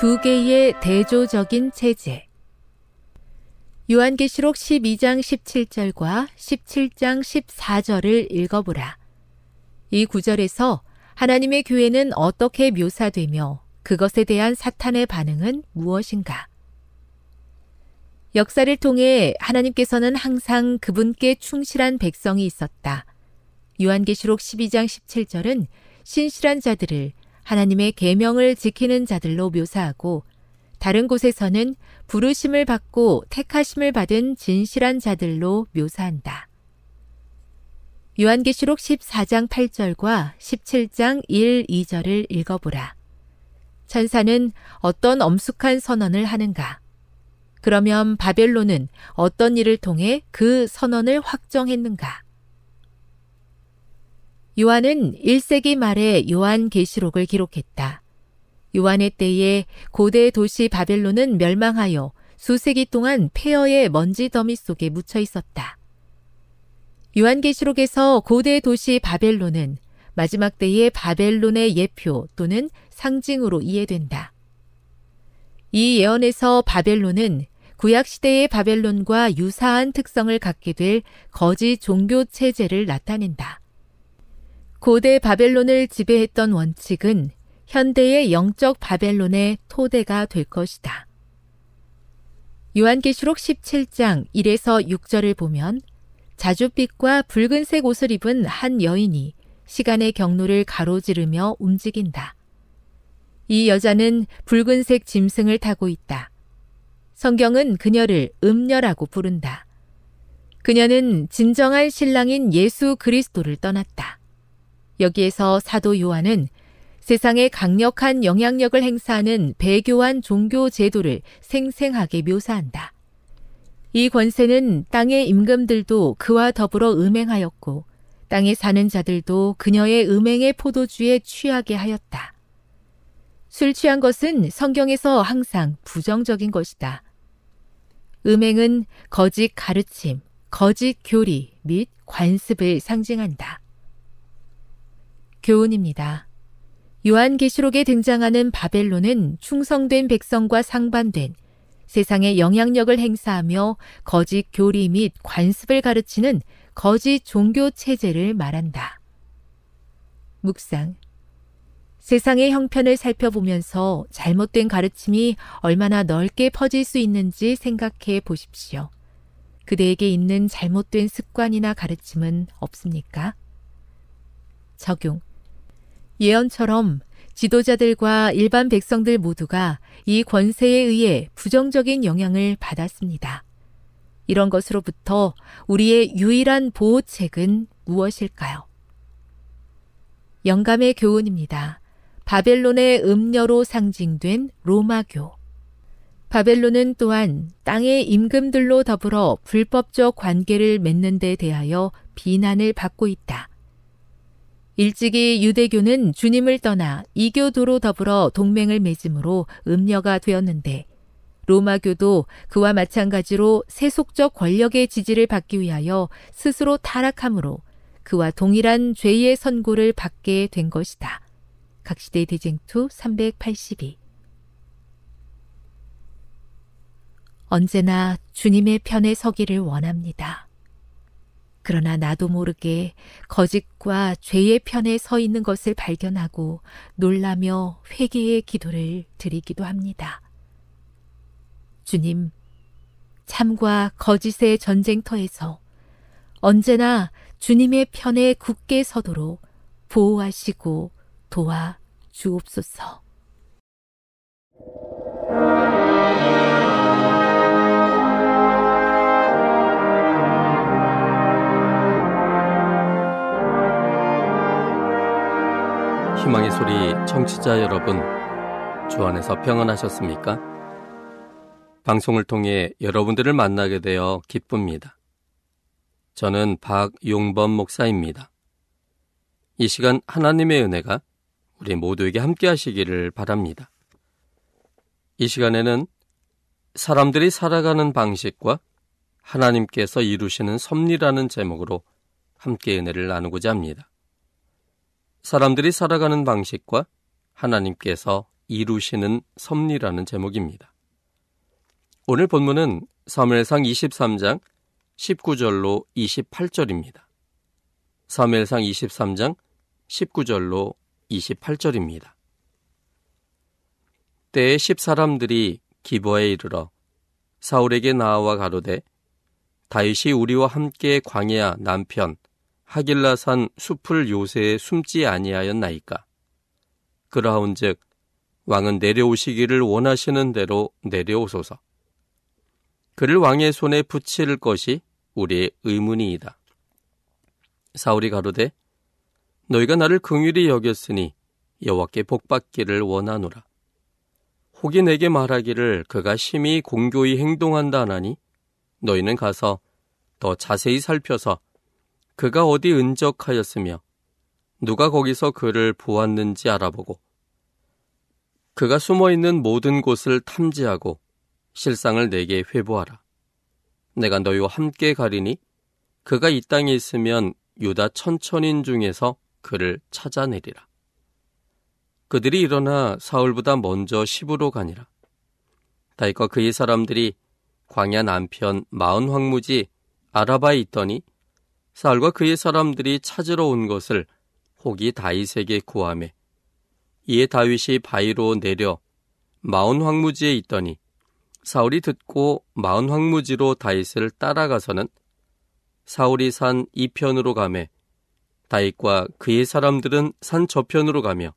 두 개의 대조적인 체제 요한계시록 12장 17절과 17장 14절을 읽어보라. 이 구절에서 하나님의 교회는 어떻게 묘사되며 그것에 대한 사탄의 반응은 무엇인가? 역사를 통해 하나님께서는 항상 그분께 충실한 백성이 있었다. 요한계시록 12장 17절은 신실한 자들을 하나님의 계명을 지키는 자들로 묘사하고 다른 곳에서는 부르심을 받고 택하심을 받은 진실한 자들로 묘사한다. 요한계시록 14장 8절과 17장 1, 2절을 읽어보라. 천사는 어떤 엄숙한 선언을 하는가? 그러면 바벨론은 어떤 일을 통해 그 선언을 확정했는가? 요한은 1세기 말에 요한 계시록을 기록했다. 요한의 때에 고대 도시 바벨론은 멸망하여 수세기 동안 폐허의 먼지 더미 속에 묻혀 있었다. 요한계시록에서 고대 도시 바벨론은 마지막 때의 바벨론의 예표 또는 상징으로 이해된다. 이 예언에서 바벨론은 구약시대의 바벨론과 유사한 특성을 갖게 될 거짓 종교 체제를 나타낸다. 고대 바벨론을 지배했던 원칙은 현대의 영적 바벨론의 토대가 될 것이다. 요한계시록 17장 1에서 6절을 보면 자줏빛과 붉은색 옷을 입은 한 여인이 시간의 경로를 가로지르며 움직인다. 이 여자는 붉은색 짐승을 타고 있다. 성경은 그녀를 음녀라고 부른다. 그녀는 진정한 신랑인 예수 그리스도를 떠났다. 여기에서 사도 요한은 세상에 강력한 영향력을 행사하는 배교한 종교 제도를 생생하게 묘사한다. 이 권세는 땅의 임금들도 그와 더불어 음행하였고 땅에 사는 자들도 그녀의 음행의 포도주에 취하게 하였다. 술 취한 것은 성경에서 항상 부정적인 것이다. 음행은 거짓 가르침, 거짓 교리 및 관습을 상징한다. 교훈입니다. 요한계시록에 등장하는 바벨론은 충성된 백성과 상반된 세상에 영향력을 행사하며 거짓 교리 및 관습을 가르치는 거짓 종교 체제를 말한다. 묵상. 세상의 형편을 살펴보면서 잘못된 가르침이 얼마나 넓게 퍼질 수 있는지 생각해 보십시오. 그대에게 있는 잘못된 습관이나 가르침은 없습니까? 적용. 예언처럼 지도자들과 일반 백성들 모두가 이 권세에 의해 부정적인 영향을 받았습니다. 이런 것으로부터 우리의 유일한 보호책은 무엇일까요? 영감의 교훈입니다. 바벨론의 음녀로 상징된 로마교. 바벨론은 또한 땅의 임금들로 더불어 불법적 관계를 맺는 데 대하여 비난을 받고 있다. 일찍이 유대교는 주님을 떠나 이교도로 더불어 동맹을 맺음으로 음녀가 되었는데 로마교도 그와 마찬가지로 세속적 권력의 지지를 받기 위하여 스스로 타락함으로 그와 동일한 죄의 선고를 받게 된 것이다. 각시대 대쟁투 382 언제나 주님의 편에 서기를 원합니다. 그러나 나도 모르게 거짓과 죄의 편에 서 있는 것을 발견하고 놀라며 회개의 기도를 드리기도 합니다. 주님, 참과 거짓의 전쟁터에서 언제나 주님의 편에 굳게 서도록 보호하시고 도와 주옵소서. 희망의 소리 청취자 여러분, 주 안에서 평안하셨습니까? 방송을 통해 여러분들을 만나게 되어 기쁩니다. 저는 박용범 목사입니다. 이 시간 하나님의 은혜가 우리 모두에게 함께 하시기를 바랍니다. 이 시간에는 사람들이 살아가는 방식과 하나님께서 이루시는 섭리라는 제목으로 함께 은혜를 나누고자 합니다. 사람들이 살아가는 방식과 하나님께서 이루시는 섭리라는 제목입니다. 오늘 본문은 사무엘상 23장 19절로 28절입니다. 사무엘상 23장 19절로 28절입니다. 때에 십사람들이 기버에 이르러 사울에게 나와 가로되 다윗이 우리와 함께 광야 남편 하길라산 숲을 요새에 숨지 아니하였나이까. 그러하온즉 왕은 내려오시기를 원하시는 대로 내려오소서. 그를 왕의 손에 붙일 것이 우리의 의문이이다. 사울이 가로되 너희가 나를 긍휼히 여겼으니 여호와께 복받기를 원하노라. 혹이 내게 말하기를 그가 심히 공교히 행동한다 하나니 너희는 가서 더 자세히 살펴서 그가 어디 은적하였으며 누가 거기서 그를 보았는지 알아보고 그가 숨어 있는 모든 곳을 탐지하고 실상을 내게 회부하라. 내가 너희와 함께 가리니 그가 이 땅에 있으면 유다 천천인 중에서 그를 찾아내리라. 그들이 일어나 사울보다 먼저 시부로 가니라. 다윗과 그의 사람들이 광야 남편 마흔 황무지 아라바에 있더니 사울과 그의 사람들이 찾으러 온 것을 혹이 다윗에게 구함에 이에 다윗이 바위로 내려 마온 황무지에 있더니 사울이 듣고 마온 황무지로 다윗을 따라가서는 사울이 산 이편으로 가매 다윗과 그의 사람들은 산 저편으로 가며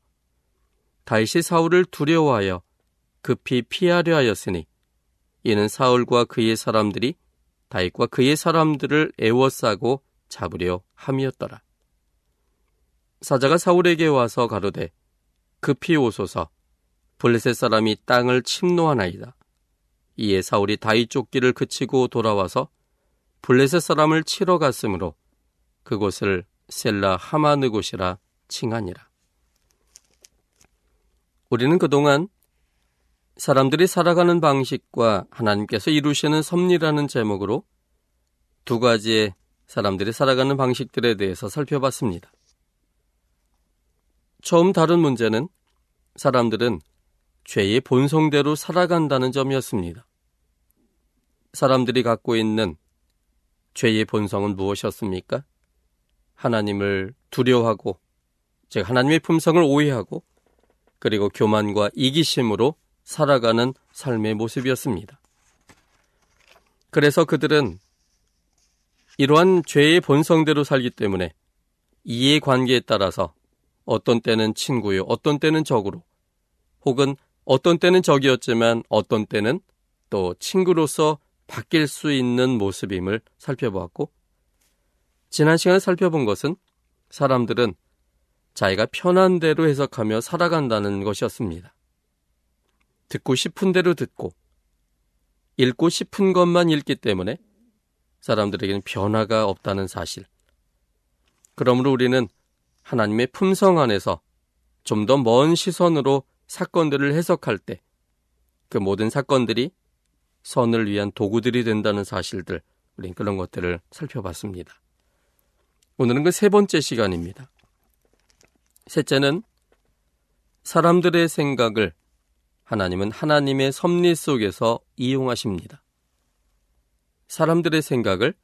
다윗이 사울을 두려워하여 급히 피하려 하였으니 이는 사울과 그의 사람들이 다윗과 그의 사람들을 애워싸고 잡으려 함이었더라. 사자가 사울에게 와서 가로되 급히 오소서 블레셋 사람이 땅을 침노하나이다. 이에 사울이 다윗 쫓기를 그치고 돌아와서 블레셋 사람을 치러 갔으므로 그곳을 셀라 하마느 곳이라 칭하니라. 우리는 그동안 사람들이 살아가는 방식과 하나님께서 이루시는 섭리라는 제목으로 두 가지의 사람들이 살아가는 방식들에 대해서 살펴봤습니다. 처음 다룬 문제는 사람들은 죄의 본성대로 살아간다는 점이었습니다. 사람들이 갖고 있는 죄의 본성은 무엇이었습니까? 하나님을 두려워하고, 즉, 하나님의 품성을 오해하고, 그리고 교만과 이기심으로 살아가는 삶의 모습이었습니다. 그래서 그들은 이러한 죄의 본성대로 살기 때문에 이해 관계에 따라서 어떤 때는 친구요, 어떤 때는 적으로, 혹은 어떤 때는 적이었지만 어떤 때는 또 친구로서 바뀔 수 있는 모습임을 살펴보았고, 지난 시간에 살펴본 것은 사람들은 자기가 편한 대로 해석하며 살아간다는 것이었습니다. 듣고 싶은 대로 듣고, 읽고 싶은 것만 읽기 때문에 사람들에게는 변화가 없다는 사실. 그러므로 우리는 하나님의 품성 안에서 좀 더 먼 시선으로 사건들을 해석할 때 그 모든 사건들이 선을 위한 도구들이 된다는 사실들, 우린 그런 것들을 살펴봤습니다. 오늘은 그 세 번째 시간입니다. 셋째는 사람들의 생각을 하나님은 하나님의 섭리 속에서 이용하십니다. 사람들의 생각을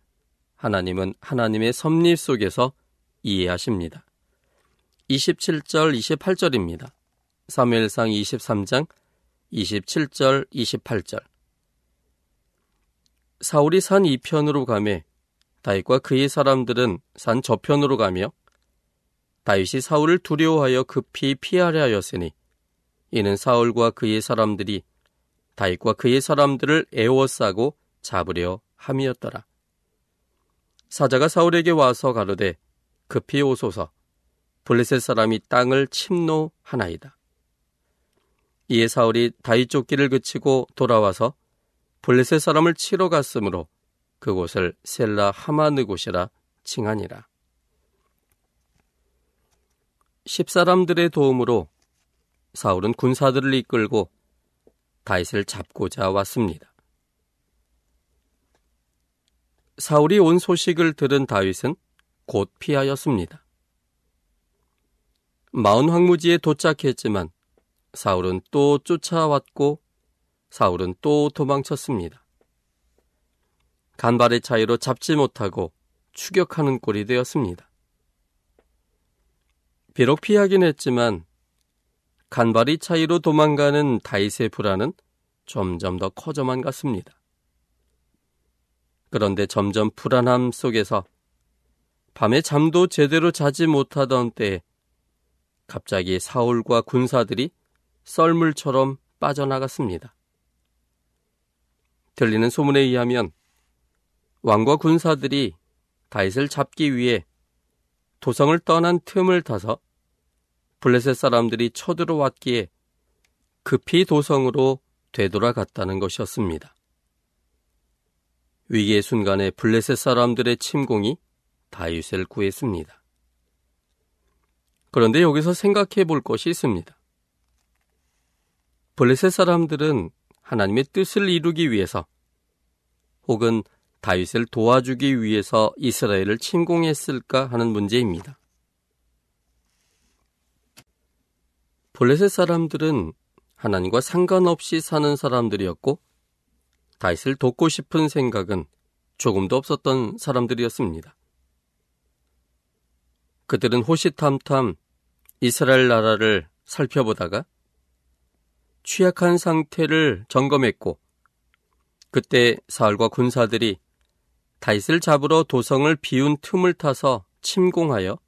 하나님은 하나님의 섭리 속에서 이해하십니다. 27절, 28절입니다. 사무엘상 23장 27절, 28절. 사울이 산 이편으로 가매 다윗과 그의 사람들은 산 저편으로 가며 다윗이 사울을 두려워하여 급히 피하려 하였으니 이는 사울과 그의 사람들이 다윗과 그의 사람들을 애워싸고 잡으려 함이었더라. 사자가 사울에게 와서 가로되 급히 오소서 블레셋 사람이 땅을 침노하나이다. 이에 사울이 다윗 쫓기를 그치고 돌아와서 블레셋 사람을 치러 갔으므로 그곳을 셀라 하마느 곳이라 칭하니라. 십사람들의 도움으로 사울은 군사들을 이끌고 다윗을 잡고자 왔습니다. 사울이 온 소식을 들은 다윗은 곧 피하였습니다. 마흔 황무지에 도착했지만 사울은 또 쫓아왔고 사울은 또 도망쳤습니다. 간발의 차이로 잡지 못하고 추격하는 꼴이 되었습니다. 비록 피하긴 했지만 간발의 차이로 도망가는 다윗의 불안은 점점 더 커져만 갔습니다. 그런데 점점 불안함 속에서 밤에 잠도 제대로 자지 못하던 때에 갑자기 사울과 군사들이 썰물처럼 빠져나갔습니다. 들리는 소문에 의하면 왕과 군사들이 다윗을 잡기 위해 도성을 떠난 틈을 타서 블레셋 사람들이 쳐들어왔기에 급히 도성으로 되돌아갔다는 것이었습니다. 위기의 순간에 블레셋 사람들의 침공이 다윗을 구했습니다. 그런데 여기서 생각해 볼 것이 있습니다. 블레셋 사람들은 하나님의 뜻을 이루기 위해서 혹은 다윗을 도와주기 위해서 이스라엘을 침공했을까 하는 문제입니다. 블레셋 사람들은 하나님과 상관없이 사는 사람들이었고 다윗을 돕고 싶은 생각은 조금도 없었던 사람들이었습니다. 그들은 호시탐탐 이스라엘 나라를 살펴보다가 취약한 상태를 점검했고 그때 사울과 군사들이 다윗을 잡으러 도성을 비운 틈을 타서 침공하여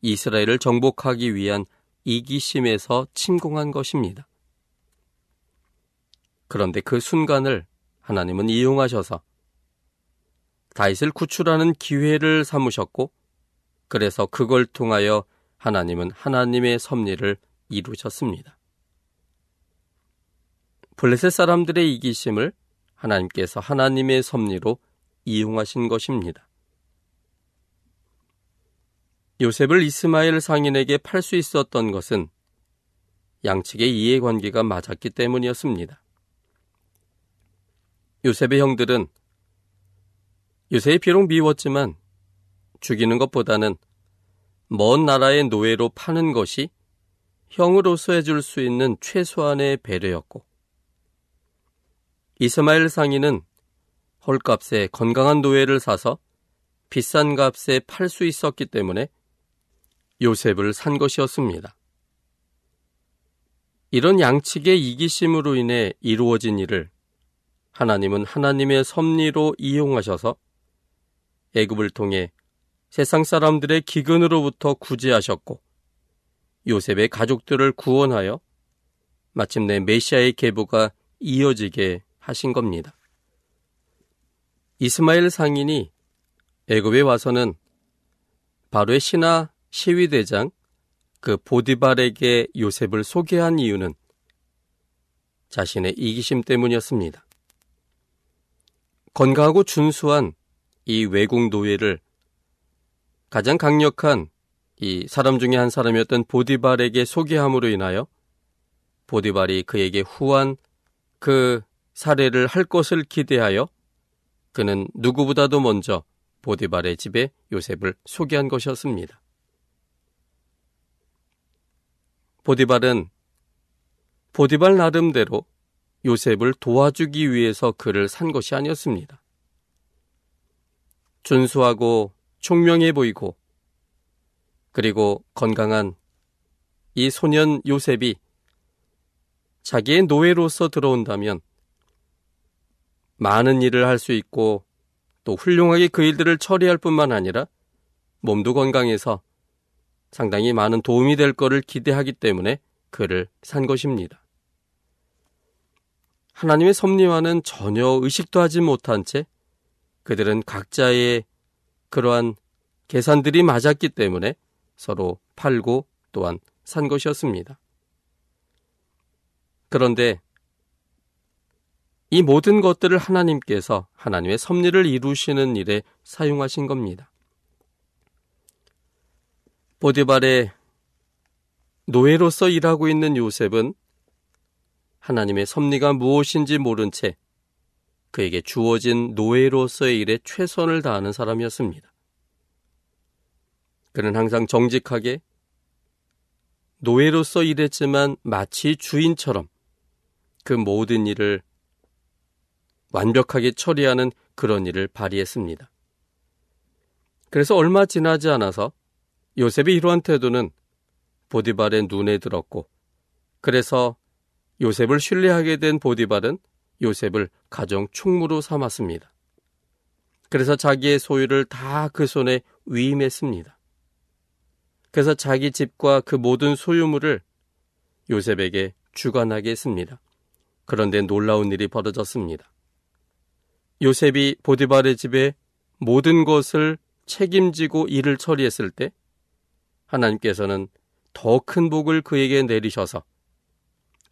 이스라엘을 정복하기 위한 이기심에서 침공한 것입니다. 그런데 그 순간을 하나님은 이용하셔서 다윗을 구출하는 기회를 삼으셨고 그래서 그걸 통하여 하나님은 하나님의 섭리를 이루셨습니다. 블레셋 사람들의 이기심을 하나님께서 하나님의 섭리로 이용하신 것입니다. 요셉을 이스마엘 상인에게 팔 수 있었던 것은 양측의 이해관계가 맞았기 때문이었습니다. 요셉의 형들은 요셉이 비록 미웠지만 죽이는 것보다는 먼 나라의 노예로 파는 것이 형으로서 해줄 수 있는 최소한의 배려였고 이스마엘 상인은 헐값에 건강한 노예를 사서 비싼 값에 팔 수 있었기 때문에 요셉을 산 것이었습니다. 이런 양측의 이기심으로 인해 이루어진 일을 하나님은 하나님의 섭리로 이용하셔서 애굽을 통해 세상 사람들의 기근으로부터 구제하셨고 요셉의 가족들을 구원하여 마침내 메시아의 계보가 이어지게 하신 겁니다. 이스마엘 상인이 애굽에 와서는 바로의 신하 시위대장 그 보디발에게 요셉을 소개한 이유는 자신의 이기심 때문이었습니다. 건강하고 준수한 이 외국 노예를 가장 강력한 이 사람 중에 한 사람이었던 보디발에게 소개함으로 인하여 보디발이 그에게 후한 그 사례를 할 것을 기대하여 그는 누구보다도 먼저 보디발의 집에 요셉을 소개한 것이었습니다. 보디발은 보디발 나름대로 요셉을 도와주기 위해서 그를 산 것이 아니었습니다. 준수하고 총명해 보이고 그리고 건강한 이 소년 요셉이 자기의 노예로서 들어온다면 많은 일을 할 수 있고 또 훌륭하게 그 일들을 처리할 뿐만 아니라 몸도 건강해서 상당히 많은 도움이 될 것을 기대하기 때문에 그를 산 것입니다. 하나님의 섭리와는 전혀 의식도 하지 못한 채 그들은 각자의 그러한 계산들이 맞았기 때문에 서로 팔고 또한 산 것이었습니다. 그런데 이 모든 것들을 하나님께서 하나님의 섭리를 이루시는 일에 사용하신 겁니다. 보디발의 노예로서 일하고 있는 요셉은 하나님의 섭리가 무엇인지 모른 채 그에게 주어진 노예로서의 일에 최선을 다하는 사람이었습니다. 그는 항상 정직하게 노예로서 일했지만 마치 주인처럼 그 모든 일을 완벽하게 처리하는 그런 일을 발휘했습니다. 그래서 얼마 지나지 않아서 요셉의 이러한 태도는 보디발의 눈에 들었고 그래서 요셉을 신뢰하게 된 보디발은 요셉을 가정 충무로 삼았습니다. 그래서 자기의 소유를 다 그 손에 위임했습니다. 그래서 자기 집과 그 모든 소유물을 요셉에게 주관하게 했습니다. 그런데 놀라운 일이 벌어졌습니다. 요셉이 보디발의 집에 모든 것을 책임지고 일을 처리했을 때 하나님께서는 더 큰 복을 그에게 내리셔서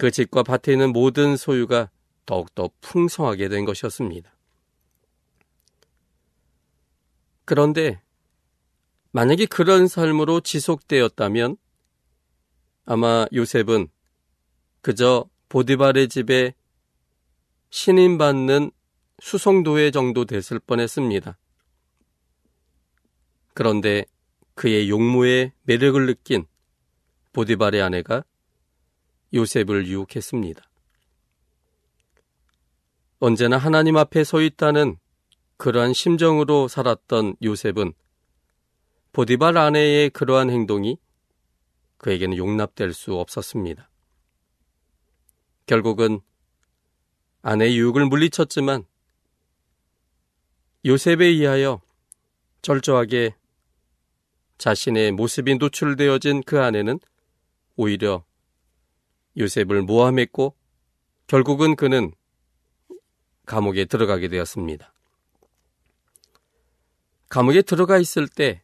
그 집과 밭에 있는 모든 소유가 더욱더 풍성하게 된 것이었습니다. 그런데 만약에 그런 삶으로 지속되었다면 아마 요셉은 그저 보디발의 집에 신임받는 수송도회 정도 됐을 뻔했습니다. 그런데 그의 용모에 매력을 느낀 보디발의 아내가 요셉을 유혹했습니다. 언제나 하나님 앞에 서 있다는 그러한 심정으로 살았던 요셉은 보디발 아내의 그러한 행동이 그에게는 용납될 수 없었습니다. 결국은 아내의 유혹을 물리쳤지만 요셉에 의하여 철저하게 자신의 모습이 노출되어진 그 아내는 오히려 요셉을 모함했고 결국은 그는 감옥에 들어가게 되었습니다. 감옥에 들어가 있을 때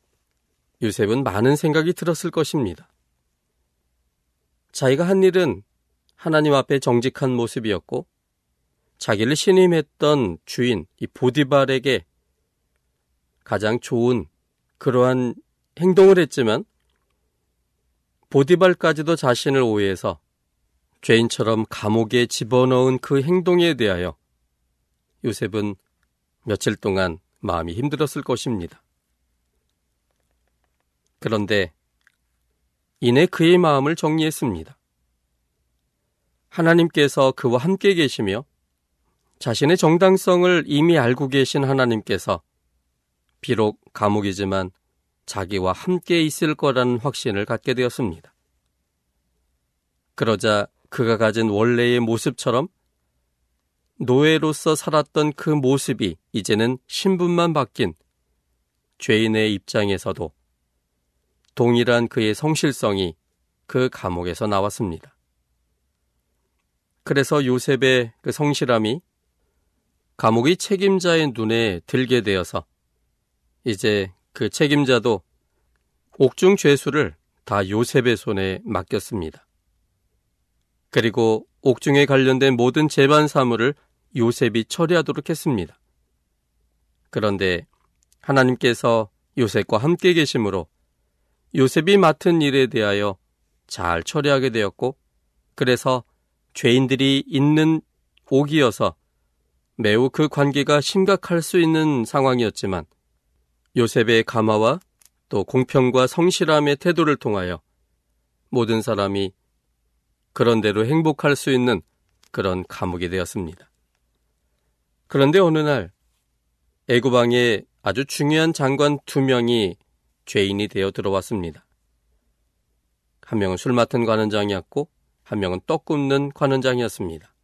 요셉은 많은 생각이 들었을 것입니다. 자기가 한 일은 하나님 앞에 정직한 모습이었고 자기를 신임했던 주인 이 보디발에게 가장 좋은 그러한 행동을 했지만 보디발까지도 자신을 오해해서 죄인처럼 감옥에 집어넣은 그 행동에 대하여 요셉은 며칠 동안 마음이 힘들었을 것입니다. 그런데 이내 그의 마음을 정리했습니다. 하나님께서 그와 함께 계시며 자신의 정당성을 이미 알고 계신 하나님께서 비록 감옥이지만 자기와 함께 있을 거라는 확신을 갖게 되었습니다. 그러자 그가 가진 원래의 모습처럼 노예로서 살았던 그 모습이 이제는 신분만 바뀐 죄인의 입장에서도 동일한 그의 성실성이 그 감옥에서 나왔습니다. 그래서 요셉의 그 성실함이 감옥의 책임자의 눈에 들게 되어서 이제 그 책임자도 옥중 죄수를 다 요셉의 손에 맡겼습니다. 그리고 옥중에 관련된 모든 재반 사물을 요셉이 처리하도록 했습니다. 그런데 하나님께서 요셉과 함께 계심으로 요셉이 맡은 일에 대하여 잘 처리하게 되었고 그래서 죄인들이 있는 옥이어서 매우 그 관계가 심각할 수 있는 상황이었지만 요셉의 감화와 또 공평과 성실함의 태도를 통하여 모든 사람이 그런대로 행복할 수 있는 그런 감옥이 되었습니다. 그런데 어느 날 애구방에 아주 중요한 장관 두 명이 죄인이 되어 들어왔습니다. 한 명은 술 맡은 관원장이었고 한 명은 떡 굽는 관원장이었습니다.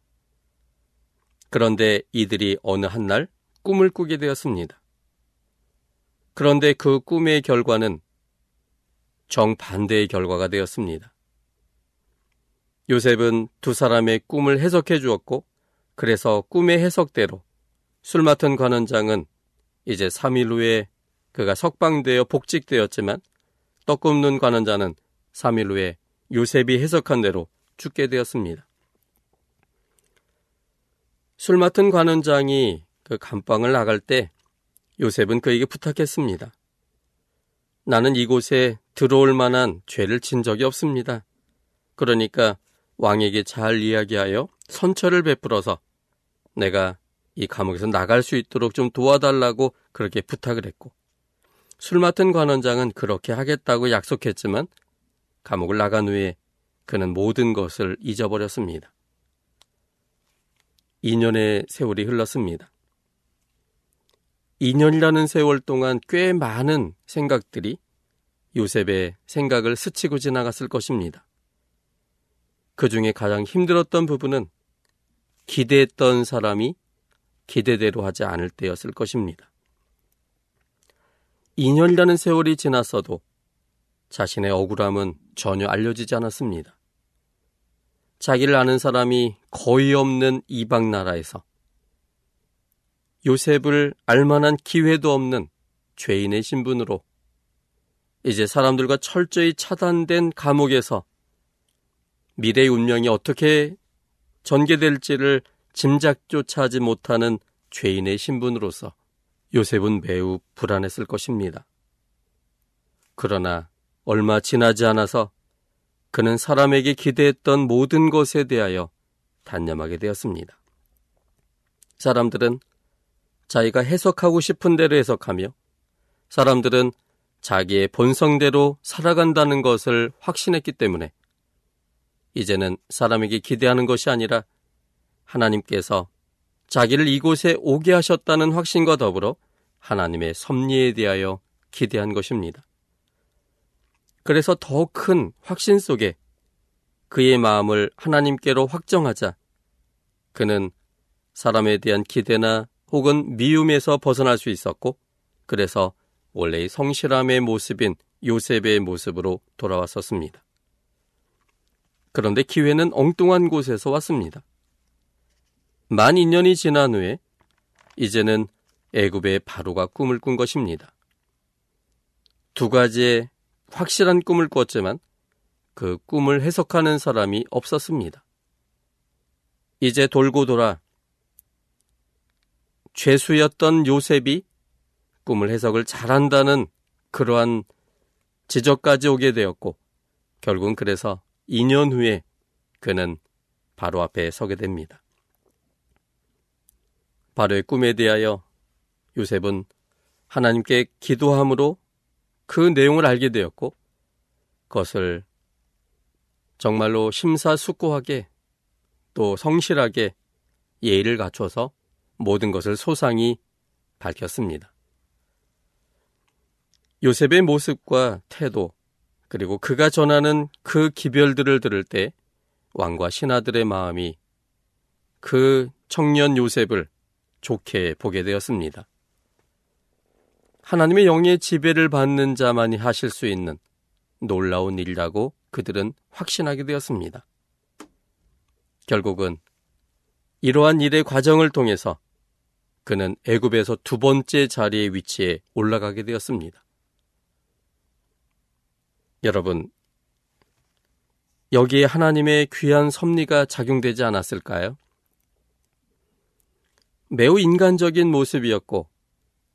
그런데 이들이 어느 한 날 꿈을 꾸게 되었습니다. 그런데 그 꿈의 결과는 정반대의 결과가 되었습니다. 요셉은 두 사람의 꿈을 해석해 주었고, 그래서 꿈의 해석대로 술 맡은 관원장은 이제 3일 후에 그가 석방되어 복직되었지만 떡 굽는 관원자는 3일 후에 요셉이 해석한 대로 죽게 되었습니다. 술 맡은 관원장이 그 감방을 나갈 때 요셉은 그에게 부탁했습니다. 나는 이곳에 들어올 만한 죄를 진 적이 없습니다. 그러니까 왕에게 잘 이야기하여 선처를 베풀어서 내가 이 감옥에서 나갈 수 있도록 좀 도와달라고 그렇게 부탁을 했고 술 맡은 관원장은 그렇게 하겠다고 약속했지만 감옥을 나간 후에 그는 모든 것을 잊어버렸습니다. 2년의 세월이 흘렀습니다. 2년이라는 세월 동안 꽤 많은 생각들이 요셉의 생각을 스치고 지나갔을 것입니다. 그 중에 가장 힘들었던 부분은 기대했던 사람이 기대대로 하지 않을 때였을 것입니다. 2년이라는 세월이 지났어도 자신의 억울함은 전혀 알려지지 않았습니다. 자기를 아는 사람이 거의 없는 이방 나라에서 요셉을 알만한 기회도 없는 죄인의 신분으로 이제 사람들과 철저히 차단된 감옥에서 미래의 운명이 어떻게 전개될지를 짐작조차 하지 못하는 죄인의 신분으로서 요셉은 매우 불안했을 것입니다. 그러나 얼마 지나지 않아서 그는 사람에게 기대했던 모든 것에 대하여 단념하게 되었습니다. 사람들은 자기가 해석하고 싶은 대로 해석하며 사람들은 자기의 본성대로 살아간다는 것을 확신했기 때문에 이제는 사람에게 기대하는 것이 아니라 하나님께서 자기를 이곳에 오게 하셨다는 확신과 더불어 하나님의 섭리에 대하여 기대한 것입니다. 그래서 더 큰 확신 속에 그의 마음을 하나님께로 확정하자 그는 사람에 대한 기대나 혹은 미움에서 벗어날 수 있었고 그래서 원래의 성실함의 모습인 요셉의 모습으로 돌아왔었습니다. 그런데 기회는 엉뚱한 곳에서 왔습니다. 만 2년이 지난 후에 이제는 애굽의 바로가 꿈을 꾼 것입니다. 두 가지의 확실한 꿈을 꿨지만 그 꿈을 해석하는 사람이 없었습니다. 이제 돌고 돌아 죄수였던 요셉이 꿈을 해석을 잘한다는 그러한 지적까지 오게 되었고 결국은 그래서 2년 후에 그는 바로 앞에 서게 됩니다. 바로의 꿈에 대하여 요셉은 하나님께 기도함으로 그 내용을 알게 되었고 그것을 정말로 심사숙고하게 또 성실하게 예의를 갖춰서 모든 것을 소상히 밝혔습니다. 요셉의 모습과 태도, 그리고 그가 전하는 그 기별들을 들을 때 왕과 신하들의 마음이 그 청년 요셉을 좋게 보게 되었습니다. 하나님의 영의 지배를 받는 자만이 하실 수 있는 놀라운 일이라고 그들은 확신하게 되었습니다. 결국은 이러한 일의 과정을 통해서 그는 애굽에서 두 번째 자리의 위치에 올라가게 되었습니다. 여러분, 여기에 하나님의 귀한 섭리가 작용되지 않았을까요? 매우 인간적인 모습이었고,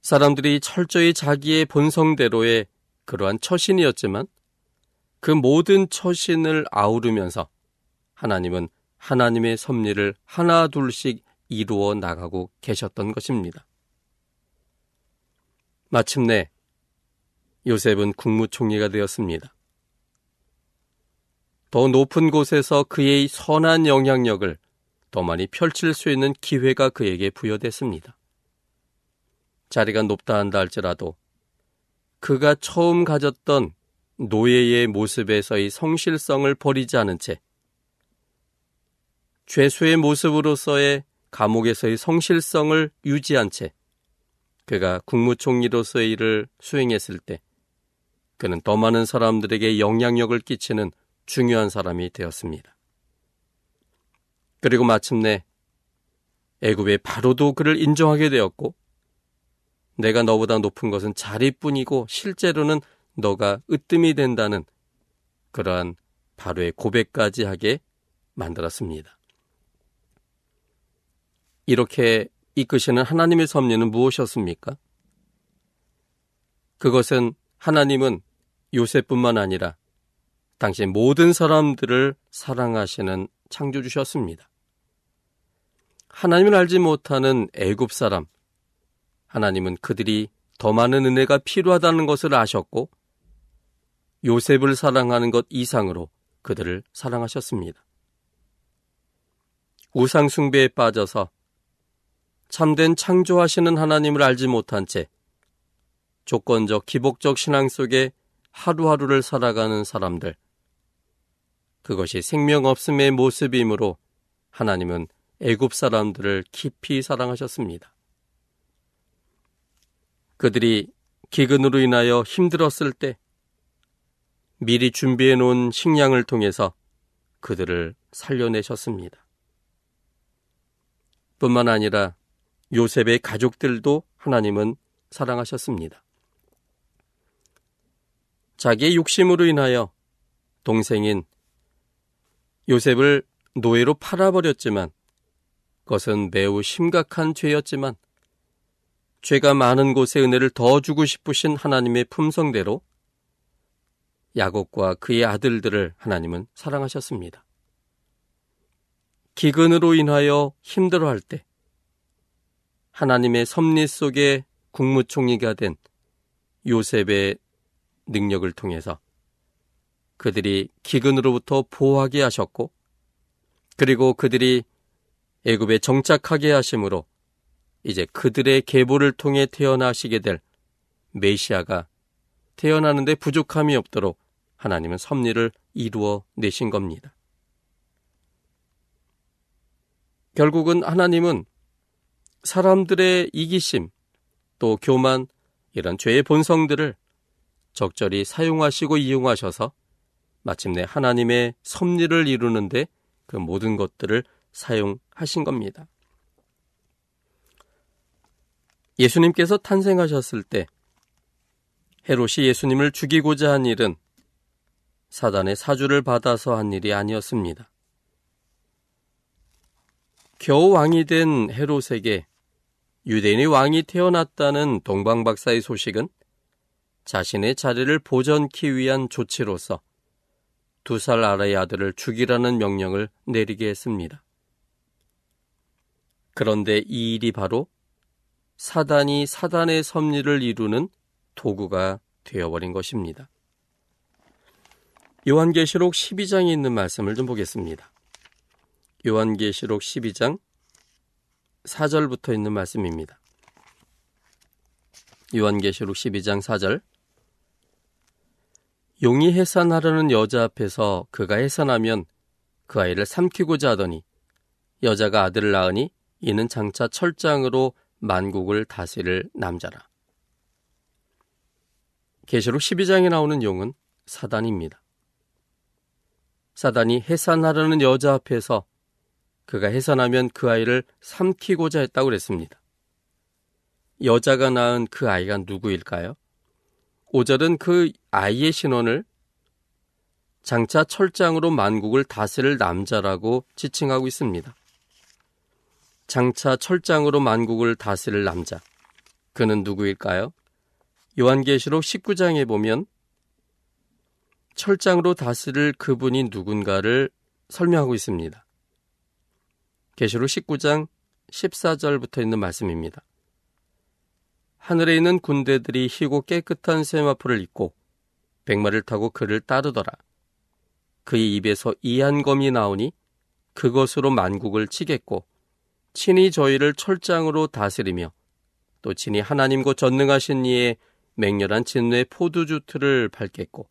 사람들이 철저히 자기의 본성대로의 그러한 처신이었지만, 그 모든 처신을 아우르면서 하나님은 하나님의 섭리를 하나 둘씩 이루어 나가고 계셨던 것입니다. 마침내 요셉은 국무총리가 되었습니다. 더 높은 곳에서 그의 선한 영향력을 더 많이 펼칠 수 있는 기회가 그에게 부여됐습니다. 자리가 높다 한다 할지라도 그가 처음 가졌던 노예의 모습에서의 성실성을 버리지 않은 채 죄수의 모습으로서의 감옥에서의 성실성을 유지한 채 그가 국무총리로서의 일을 수행했을 때 그는 더 많은 사람들에게 영향력을 끼치는 중요한 사람이 되었습니다. 그리고 마침내 애굽의 바로도 그를 인정하게 되었고 내가 너보다 높은 것은 자리뿐이고 실제로는 너가 으뜸이 된다는 그러한 바로의 고백까지 하게 만들었습니다. 이렇게 이끄시는 하나님의 섭리는 무엇이었습니까? 그것은 하나님은 요셉뿐만 아니라 당시 모든 사람들을 사랑하시는 창조주셨습니다. 하나님을 알지 못하는 애굽 사람, 하나님은 그들이 더 많은 은혜가 필요하다는 것을 아셨고 요셉을 사랑하는 것 이상으로 그들을 사랑하셨습니다. 우상숭배에 빠져서 참된 창조하시는 하나님을 알지 못한 채 조건적 기복적 신앙 속에 하루하루를 살아가는 사람들, 그것이 생명 없음의 모습이므로 하나님은 애굽 사람들을 깊이 사랑하셨습니다. 그들이 기근으로 인하여 힘들었을 때 미리 준비해 놓은 식량을 통해서 그들을 살려내셨습니다. 뿐만 아니라 요셉의 가족들도 하나님은 사랑하셨습니다. 자기의 욕심으로 인하여 동생인 요셉을 노예로 팔아버렸지만 그것은 매우 심각한 죄였지만 죄가 많은 곳에 은혜를 더 주고 싶으신 하나님의 품성대로 야곱과 그의 아들들을 하나님은 사랑하셨습니다. 기근으로 인하여 힘들어할 때 하나님의 섭리 속에 국무총리가 된 요셉의 능력을 통해서 그들이 기근으로부터 보호하게 하셨고 그리고 그들이 애굽에 정착하게 하심으로 이제 그들의 계보를 통해 태어나시게 될 메시아가 태어나는데 부족함이 없도록 하나님은 섭리를 이루어 내신 겁니다. 결국은 하나님은 사람들의 이기심 또 교만 이런 죄의 본성들을 적절히 사용하시고 이용하셔서 마침내 하나님의 섭리를 이루는데 그 모든 것들을 사용하신 겁니다. 예수님께서 탄생하셨을 때 헤롯이 예수님을 죽이고자 한 일은 사단의 사주를 받아서 한 일이 아니었습니다. 겨우 왕이 된 헤롯에게 유대인의 왕이 태어났다는 동방박사의 소식은 자신의 자리를 보전키 위한 조치로서 두 살 아래의 아들을 죽이라는 명령을 내리게 했습니다. 그런데 이 일이 바로 사단이 사단의 섭리를 이루는 도구가 되어버린 것입니다. 요한계시록 12장에 있는 말씀을 좀 보겠습니다. 요한계시록 12장 4절부터 있는 말씀입니다. 요한계시록 12장 4절 용이 해산하려는 여자 앞에서 그가 해산하면 그 아이를 삼키고자 하더니 여자가 아들을 낳으니 이는 장차 철장으로 만국을 다스릴 남자라. 계시록 12장에 나오는 용은 사단입니다. 사단이 해산하려는 여자 앞에서 그가 해산하면 그 아이를 삼키고자 했다고 그랬습니다. 여자가 낳은 그 아이가 누구일까요? 5절은 그 아이의 신원을 장차 철장으로 만국을 다스릴 남자라고 지칭하고 있습니다. 장차 철장으로 만국을 다스릴 남자. 그는 누구일까요? 요한계시록 19장에 보면 철장으로 다스릴 그분이 누군가를 설명하고 있습니다. 계시록 19장 14절부터 있는 말씀입니다. 하늘에 있는 군대들이 희고 깨끗한 세마포를 입고 백마를 타고 그를 따르더라. 그의 입에서 이한검이 나오니 그것으로 만국을 치겠고 친히 저희를 철장으로 다스리며 또 친히 하나님 고 전능하신 이의 맹렬한 진노의 포도주 틀을 밟겠고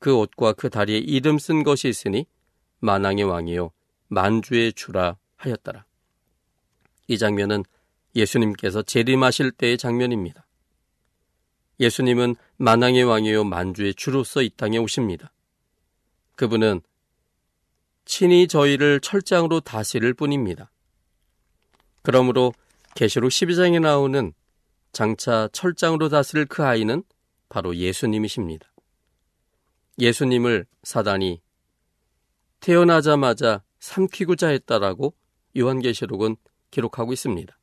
그 옷과 그 다리에 이름 쓴 것이 있으니 만왕의 왕이요 만주의 주라 하였더라. 이 장면은 예수님께서 재림하실 때의 장면입니다. 예수님은 만왕의 왕이요 만주의 주로서 이 땅에 오십니다. 그분은 친히 저희를 철장으로 다스릴 뿐입니다. 그러므로 계시록 12장에 나오는 장차 철장으로 다스릴 그 아이는 바로 예수님이십니다. 예수님을 사단이 태어나자마자 삼키고자 했다라고 요한계시록은 기록하고 있습니다.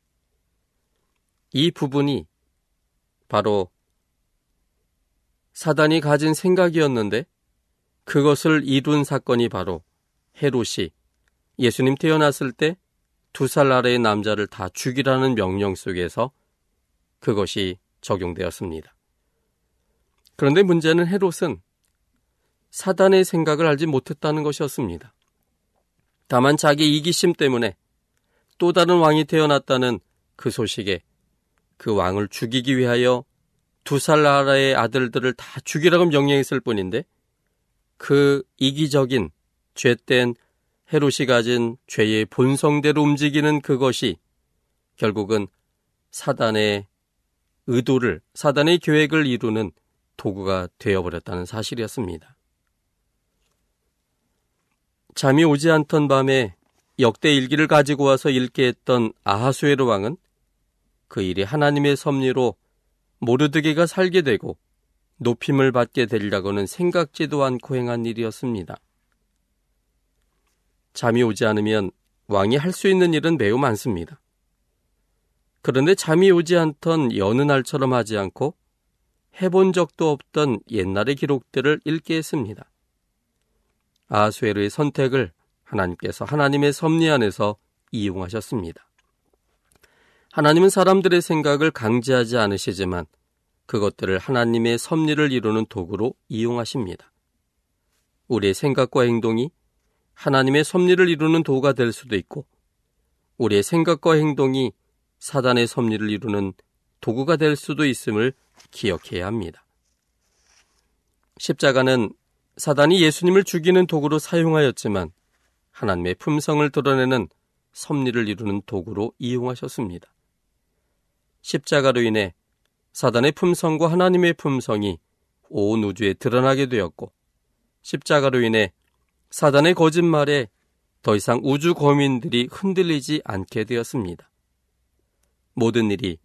이 부분이 바로 사단이 가진 생각이었는데 그것을 이룬 사건이 바로 헤롯이 예수님 태어났을 때 두 살 아래의 남자를 다 죽이라는 명령 속에서 그것이 적용되었습니다. 그런데 문제는 헤롯은 사단의 생각을 알지 못했다는 것이었습니다. 다만 자기 이기심 때문에 또 다른 왕이 태어났다는 그 소식에 그 왕을 죽이기 위하여 두살 나라의 아들들을 다 죽이라고 명령했을 뿐인데 그 이기적인 죄된 헤롯이 가진 죄의 본성대로 움직이는 그것이 결국은 사단의 의도를, 사단의 계획을 이루는 도구가 되어버렸다는 사실이었습니다. 잠이 오지 않던 밤에 역대 일기를 가지고 와서 읽게 했던 아하수에르 왕은 그 일이 하나님의 섭리로 모르드게가 살게 되고 높임을 받게 되리라고는 생각지도 않고 행한 일이었습니다. 잠이 오지 않으면 왕이 할 수 있는 일은 매우 많습니다. 그런데 잠이 오지 않던 여느 날처럼 하지 않고 해본 적도 없던 옛날의 기록들을 읽게 했습니다. 아수에르의 선택을 하나님께서 하나님의 섭리 안에서 이용하셨습니다. 하나님은 사람들의 생각을 강제하지 않으시지만 그것들을 하나님의 섭리를 이루는 도구로 이용하십니다. 우리의 생각과 행동이 하나님의 섭리를 이루는 도구가 될 수도 있고, 우리의 생각과 행동이 사단의 섭리를 이루는 도구가 될 수도 있음을 기억해야 합니다. 십자가는 사단이 예수님을 죽이는 도구로 사용하였지만 하나님의 품성을 드러내는 섭리를 이루는 도구로 이용하셨습니다. 십자가로 인해 사단의 품성과 하나님의 품성이 온 우주에 드러나게 되었고 십자가로 인해 사단의 거짓말에 더 이상 우주 거민들이 흔들리지 않게 되었습니다. 모든 일이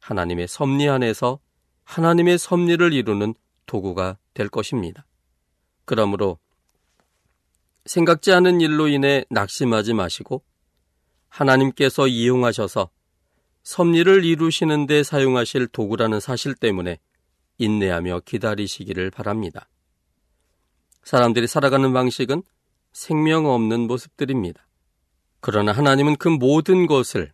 하나님의 섭리 안에서 하나님의 섭리를 이루는 도구가 될 것입니다. 그러므로 생각지 않은 일로 인해 낙심하지 마시고 하나님께서 이용하셔서 섭리를 이루시는 데 사용하실 도구라는 사실 때문에 인내하며 기다리시기를 바랍니다. 사람들이 살아가는 방식은 생명 없는 모습들입니다. 그러나 하나님은 그 모든 것을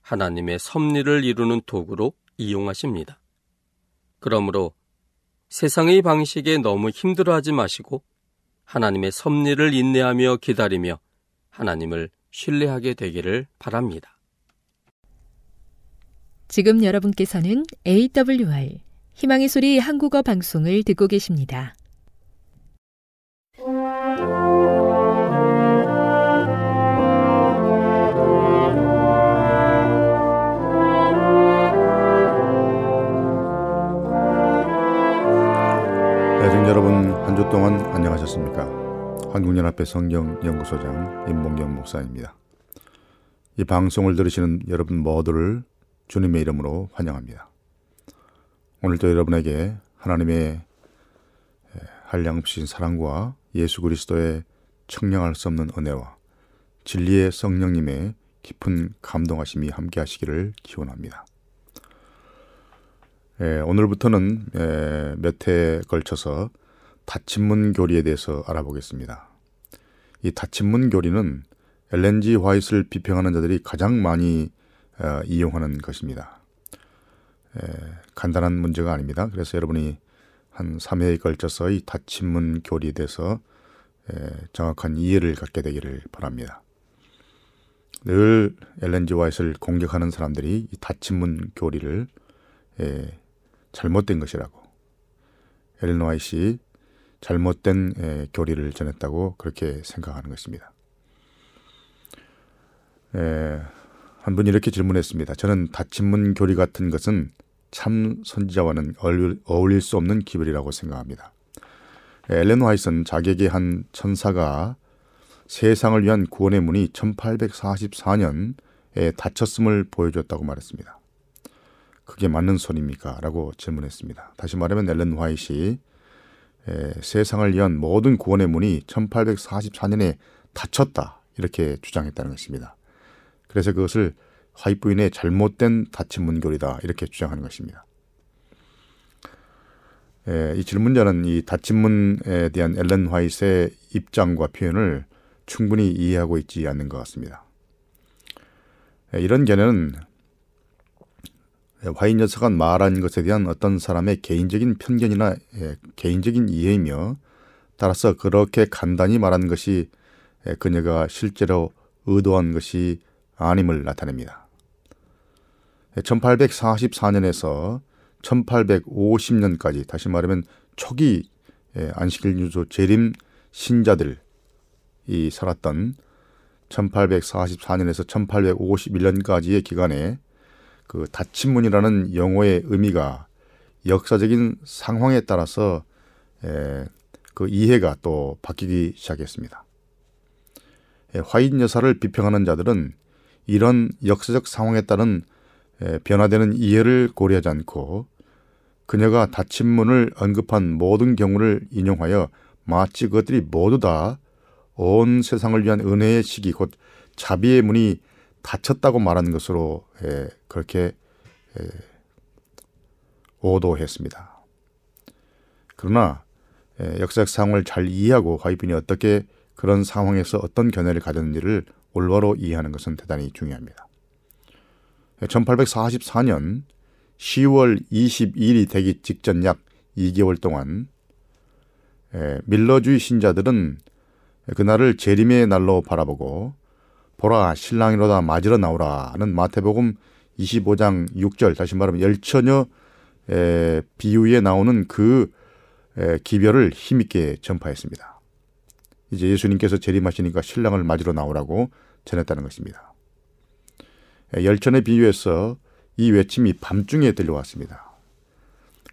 하나님의 섭리를 이루는 도구로 이용하십니다. 그러므로 세상의 방식에 너무 힘들어하지 마시고 하나님의 섭리를 인내하며 기다리며 하나님을 신뢰하게 되기를 바랍니다. 지금 여러분께서는 AWR 희망의 소리 한국어 방송을 듣고 계십니다. 애청 여러분 한 주 동안 안녕하셨습니까? 한국연합회 성경연구소장 임봉경 목사입니다. 이 방송을 들으시는 여러분 모두를 주님의 이름으로 환영합니다. 오늘도 여러분에게 하나님의 한량없인 사랑과 예수 그리스도의 청량할 수 없는 은혜와 진리의 성령님의 깊은 감동하심이 함께 하시기를 기원합니다. 예, 오늘부터는 예, 몇 해에 걸쳐서 다친문 교리에 대해서 알아보겠습니다. 이 다친문 교리는 엘렌지 화이트를 비평하는 자들이 가장 많이 어, 이용하는 것입니다. 예, 간단한 문제가 아닙니다. 그래서 여러분이 한 3회에 걸쳐서 이 다친문 교리에 대해서 예, 정확한 이해를 갖게 되기를 바랍니다. 늘 엘렌지 화이트를 공격하는 사람들이 이 다친문 교리를 예, 잘못된 것이라고 엘렌 화이트이 잘못된 에, 교리를 전했다고 그렇게 생각하는 것입니다. 에, 한 분이 이렇게 질문했습니다. 저는 다친문 교리 같은 것은 참 선지자와는 어울릴 수 없는 기별이라고 생각합니다. 엘렌 화이트는 자기에게 한 천사가 세상을 위한 구원의 문이 1844년에 닫혔음을 보여줬다고 말했습니다. 그게 맞는 소리입니까? 라고 질문했습니다. 다시 말하면 엘렌 화이트이 세상을 위한 모든 구원의 문이 1844년에 닫혔다. 이렇게 주장했다는 것입니다. 그래서 그것을 화이트 부인의 잘못된 닫힌 문교리다. 이렇게 주장하는 것입니다. 에, 이 질문자는 이 닫힌 문에 대한 엘렌 화이트의 입장과 표현을 충분히 이해하고 있지 않는 것 같습니다. 에, 이런 견해는 화인 여사가 말한 것에 대한 어떤 사람의 개인적인 편견이나 예, 개인적인 이해이며 따라서 그렇게 간단히 말한 것이 예, 그녀가 실제로 의도한 것이 아님을 나타냅니다. 1844년에서 1850년까지 다시 말하면 초기 예, 안식일 유소 재림 신자들이 살았던 1844년에서 1851년까지의 기간에 그 닫힌문이라는 용어의 의미가 역사적인 상황에 따라서 에, 그 이해가 또 바뀌기 시작했습니다. 에, 화인 여사를 비평하는 자들은 이런 역사적 상황에 따른 에, 변화되는 이해를 고려하지 않고 그녀가 닫힌 문을 언급한 모든 경우를 인용하여 마치 그것들이 모두 다 온 세상을 위한 은혜의 시기 곧 자비의 문이 닫혔다고 말하는 것으로 에, 그렇게 에, 오도했습니다. 그러나 에, 역사적 상황을 잘 이해하고 화이빈이 어떻게 그런 상황에서 어떤 견해를 가졌는지를 올바로 이해하는 것은 대단히 중요합니다. 1844년 10월 22일이 되기 직전 약 2개월 동안 밀러주의 신자들은 그날을 재림의 날로 바라보고 보라 신랑이로다 맞으러 나오라는 마태복음 25장 6절 다시 말하면 열처녀 에, 비유에 나오는 그 에, 기별을 힘있게 전파했습니다. 이제 예수님께서 재림하시니까 신랑을 맞으러 나오라고 전했다는 것입니다. 에, 열천의 비유에서 이 외침이 밤중에 들려왔습니다.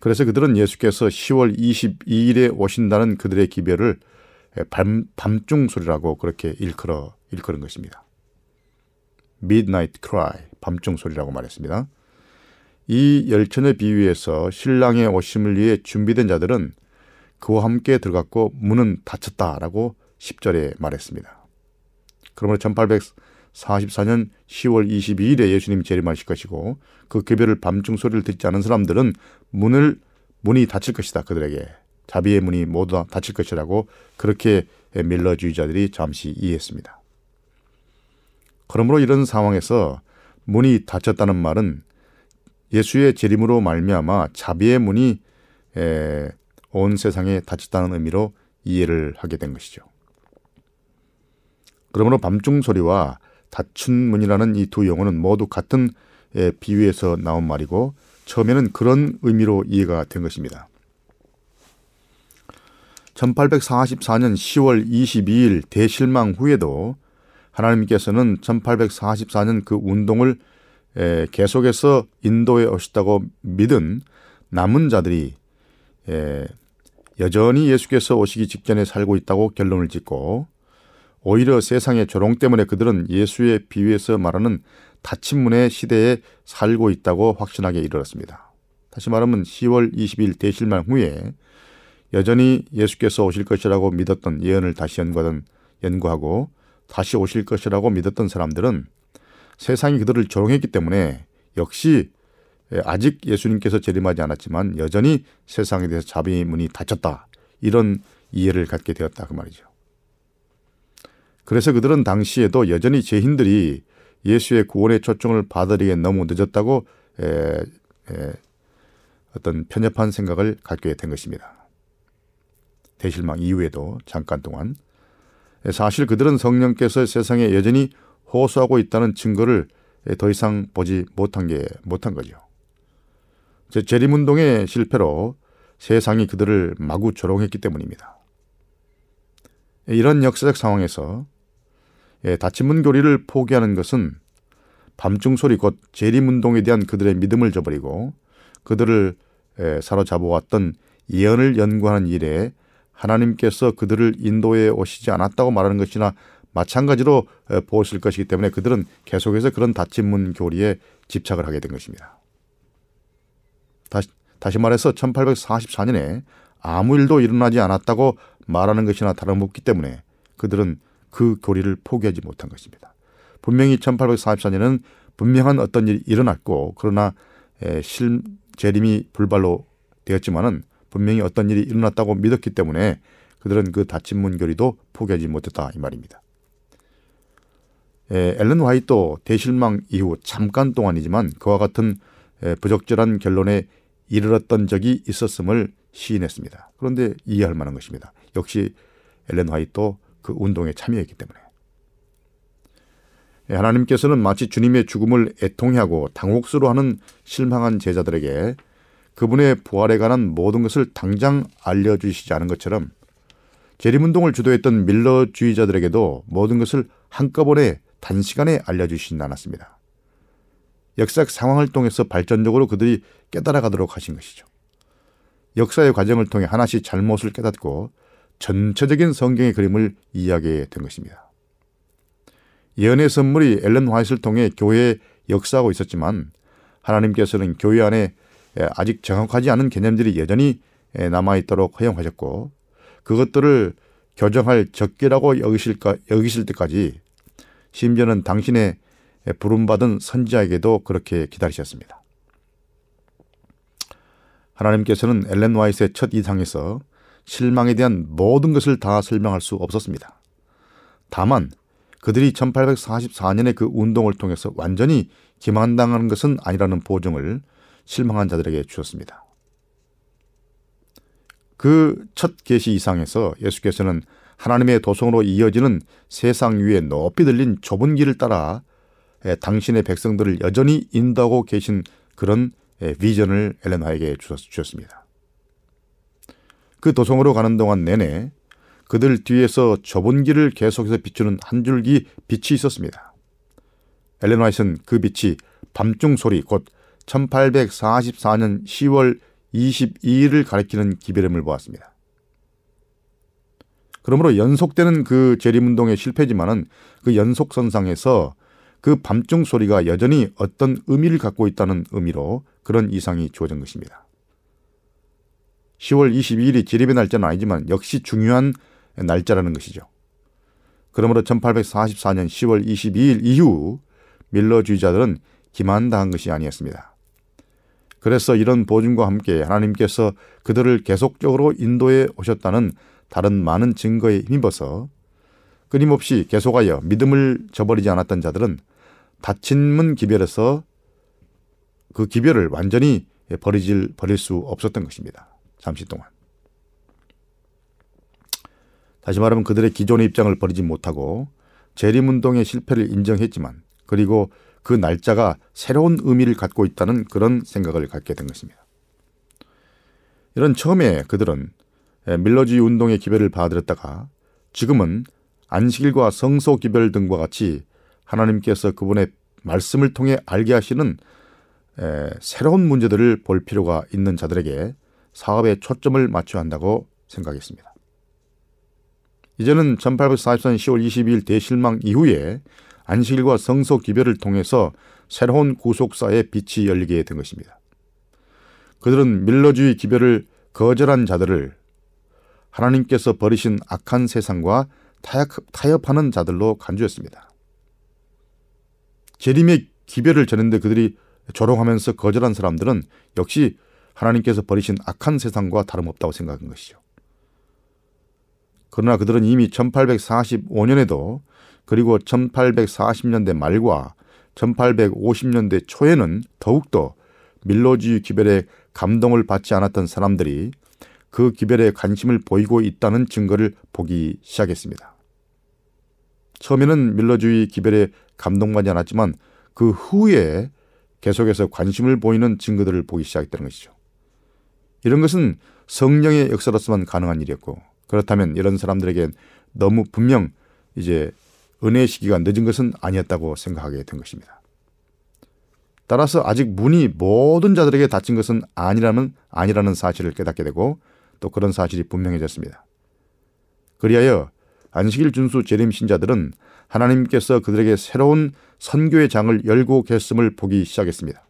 그래서 그들은 예수께서 10월 22일에 오신다는 그들의 기별을 밤, 밤중 소리라고 그렇게 일컬어, 일컬은 것입니다. Midnight Cry, 밤중 소리라고 말했습니다. 이 열천의 비유에서 신랑의 오심을 위해 준비된 자들은 그와 함께 들어갔고 문은 닫혔다라고 10절에 말했습니다. 그러므로 1844년 10월 22일에 예수님이 재림하실 것이고 그 개별을 밤중 소리를 듣지 않은 사람들은 문을 문이 닫힐 것이다 그들에게 자비의 문이 모두 다 닫힐 것이라고 그렇게 밀러주의자들이 잠시 이해했습니다. 그러므로 이런 상황에서 문이 닫혔다는 말은 예수의 재림으로 말미암아 자비의 문이 에, 온 세상에 닫혔다는 의미로 이해를 하게 된 것이죠. 그러므로 밤중 소리와 닫힌 문이라는 이 두 용어는 모두 같은 비유에서 나온 말이고 처음에는 그런 의미로 이해가 된 것입니다. 1844년 10월 22일 대실망 후에도 하나님께서는 1844년 그 운동을 계속해서 인도에 오셨다고 믿은 남은 자들이 여전히 예수께서 오시기 직전에 살고 있다고 결론을 짓고 오히려 세상의 조롱 때문에 그들은 예수의 비유에서 말하는 닫힌 문의 시대에 살고 있다고 확신하게 이르렀습니다. 다시 말하면 10월 20일 대실망 후에 여전히 예수께서 오실 것이라고 믿었던 예언을 다시 연구하던 연구하고 다시 오실 것이라고 믿었던 사람들은 세상이 그들을 조롱했기 때문에 역시 아직 예수님께서 재림하지 않았지만 여전히 세상에 대해서 자비 문이 닫혔다. 이런 이해를 갖게 되었다 그 말이죠. 그래서 그들은 당시에도 여전히 죄인들이 예수의 구원의 초청을 받으리에 너무 늦었다고 에, 에, 어떤 편협한 생각을 갖게 된 것입니다. 대실망 이후에도 잠깐 동안 사실 그들은 성령께서 세상에 여전히 호소하고 있다는 증거를 더 이상 보지 못한 게 못한 거죠. 재림운동의 실패로 세상이 그들을 마구 조롱했기 때문입니다. 이런 역사적 상황에서 닫힌 문 교리를 포기하는 것은 밤중 소리 곧 재림운동에 대한 그들의 믿음을 저버리고 그들을 사로잡아왔던 예언을 연구하는 일에 하나님께서 그들을 인도에 오시지 않았다고 말하는 것이나 마찬가지로 보았을 것이기 때문에 그들은 계속해서 그런 닫힌 문 교리에 집착을 하게 된 것입니다. 다시, 다시 말해서 1844년에 아무 일도 일어나지 않았다고 말하는 것이나 다름없기 때문에 그들은 그 교리를 포기하지 못한 것입니다. 분명히 1844년은 분명한 어떤 일이 일어났고 그러나 실 재림이 불발로 되었지만은 분명히 어떤 일이 일어났다고 믿었기 때문에 그들은 그 닫힌 문 교리도 포기하지 못했다 이 말입니다. 에, 앨런 화이트도 대실망 이후 잠깐 동안이지만 그와 같은 에, 부적절한 결론에 이르렀던 적이 있었음을 시인했습니다. 그런데 이해할 만한 것입니다. 역시 앨런 화이트도 그 운동에 참여했기 때문에. 하나님께서는 마치 주님의 죽음을 애통해하고 당혹스러워하는 실망한 제자들에게 그분의 부활에 관한 모든 것을 당장 알려주시지 않은 것처럼 재림운동을 주도했던 밀러주의자들에게도 모든 것을 한꺼번에 단시간에 알려주시진 않았습니다. 역사적 상황을 통해서 발전적으로 그들이 깨달아가도록 하신 것이죠. 역사의 과정을 통해 하나씩 잘못을 깨닫고 전체적인 성경의 그림을 이해하게 된 것입니다. 예언의 선물이 앨런 화이트를 통해 교회에 역사하고 있었지만 하나님께서는 교회 안에 아직 정확하지 않은 개념들이 여전히 남아있도록 허용하셨고 그것들을 교정할 적기라고 여기실까, 여기실 때까지 심지어는 당신의 부름받은 선지자에게도 그렇게 기다리셨습니다. 하나님께서는 엘렌 와이스의 첫 이상에서 실망에 대한 모든 것을 다 설명할 수 없었습니다. 다만 그들이 1844년의 그 운동을 통해서 완전히 기만당하는 것은 아니라는 보증을 실망한 자들에게 주었습니다. 그 첫 계시 이상에서 예수께서는 하나님의 도성으로 이어지는 세상 위에 높이 들린 좁은 길을 따라 당신의 백성들을 여전히 인도하고 계신 그런 비전을 엘레나에게 주셨습니다. 그 도성으로 가는 동안 내내 그들 뒤에서 좁은 길을 계속해서 비추는 한 줄기 빛이 있었습니다. 엘레나이스는 그 빛이 밤중 소리 곧 1844년 10월 22일을 가리키는 기별음을 보았습니다. 그러므로 연속되는 그 재림운동의 실패지만은 그 연속선상에서 그 밤중 소리가 여전히 어떤 의미를 갖고 있다는 의미로 그런 이상이 주어진 것입니다. 10월 22일이 재림의 날짜는 아니지만 역시 중요한 날짜라는 것이죠. 그러므로 1844년 10월 22일 이후 밀러주의자들은 기만당한 것이 아니었습니다. 그래서 이런 보증과 함께 하나님께서 그들을 계속적으로 인도해 오셨다는 다른 많은 증거에 힘입어서 끊임없이 계속하여 믿음을 저버리지 않았던 자들은 닫힌 문 기별에서 그 기별을 완전히 버리질, 버릴 수 없었던 것입니다. 잠시 동안. 다시 말하면 그들의 기존의 입장을 버리지 못하고 재림운동의 실패를 인정했지만 그리고 그 날짜가 새로운 의미를 갖고 있다는 그런 생각을 갖게 된 것입니다. 이런 처음에 그들은 밀러주의 운동의 기별을 받아들였다가 지금은 안식일과 성소 기별 등과 같이 하나님께서 그분의 말씀을 통해 알게 하시는 새로운 문제들을 볼 필요가 있는 자들에게 사업에 초점을 맞춰야 한다고 생각했습니다. 이제는 1844년 10월 22일 대실망 이후에 안식일과 성소 기별을 통해서 새로운 구속사의 빛이 열리게 된 것입니다. 그들은 밀러주의 기별을 거절한 자들을 하나님께서 버리신 악한 세상과 타협, 하는 자들로 간주했습니다. 재림의 기별을 전했는데 그들이 조롱하면서 거절한 사람들은 역시 하나님께서 버리신 악한 세상과 다름없다고 생각한 것이죠. 그러나 그들은 이미 1845년에도 그리고 1840년대 말과 1850년대 초에는 더욱더 밀로주의 기별에 감동을 받지 않았던 사람들이 그 기별에 관심을 보이고 있다는 증거를 보기 시작했습니다. 처음에는 밀러주의 기별에 감동받지 않았지만 그 후에 계속해서 관심을 보이는 증거들을 보기 시작했다는 것이죠. 이런 것은 성령의 역사로서만 가능한 일이었고 그렇다면 이런 사람들에게 너무 분명 이제 은혜의 시기가 늦은 것은 아니었다고 생각하게 된 것입니다. 따라서 아직 문이 모든 자들에게 닫힌 것은 아니라는 아니라는 사실을 깨닫게 되고 또 그런 사실이 분명해졌습니다. 그리하여 안식일 준수 재림 신자들은 하나님께서 그들에게 새로운 선교의 장을 열고 계심을 보기 시작했습니다.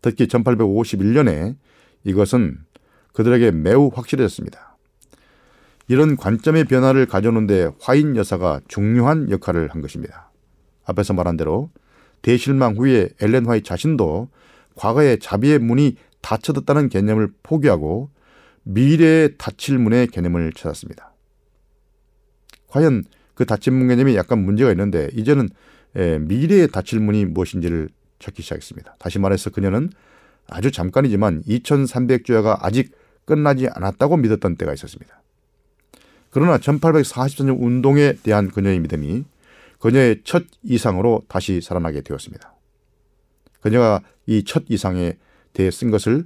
특히 1851년에 이것은 그들에게 매우 확실해졌습니다. 이런 관점의 변화를 가져오는데 화인 여사가 중요한 역할을 한 것입니다. 앞에서 말한 대로 대실망 후에 엘렌 화이 자신도 과거의 자비의 문이 닫혀졌다는 개념을 포기하고 미래의 닫힐 문의 개념을 찾았습니다. 과연 그 닫힌 문 개념이 약간 문제가 있는데 이제는 미래의 닫힐 문이 무엇인지를 찾기 시작했습니다. 다시 말해서 그녀는 아주 잠깐이지만 2300주야가 아직 끝나지 않았다고 믿었던 때가 있었습니다. 그러나 1844년 운동에 대한 그녀의 믿음이 그녀의 첫 이상으로 다시 살아나게 되었습니다. 그녀가 이 첫 이상에 대해 쓴 것을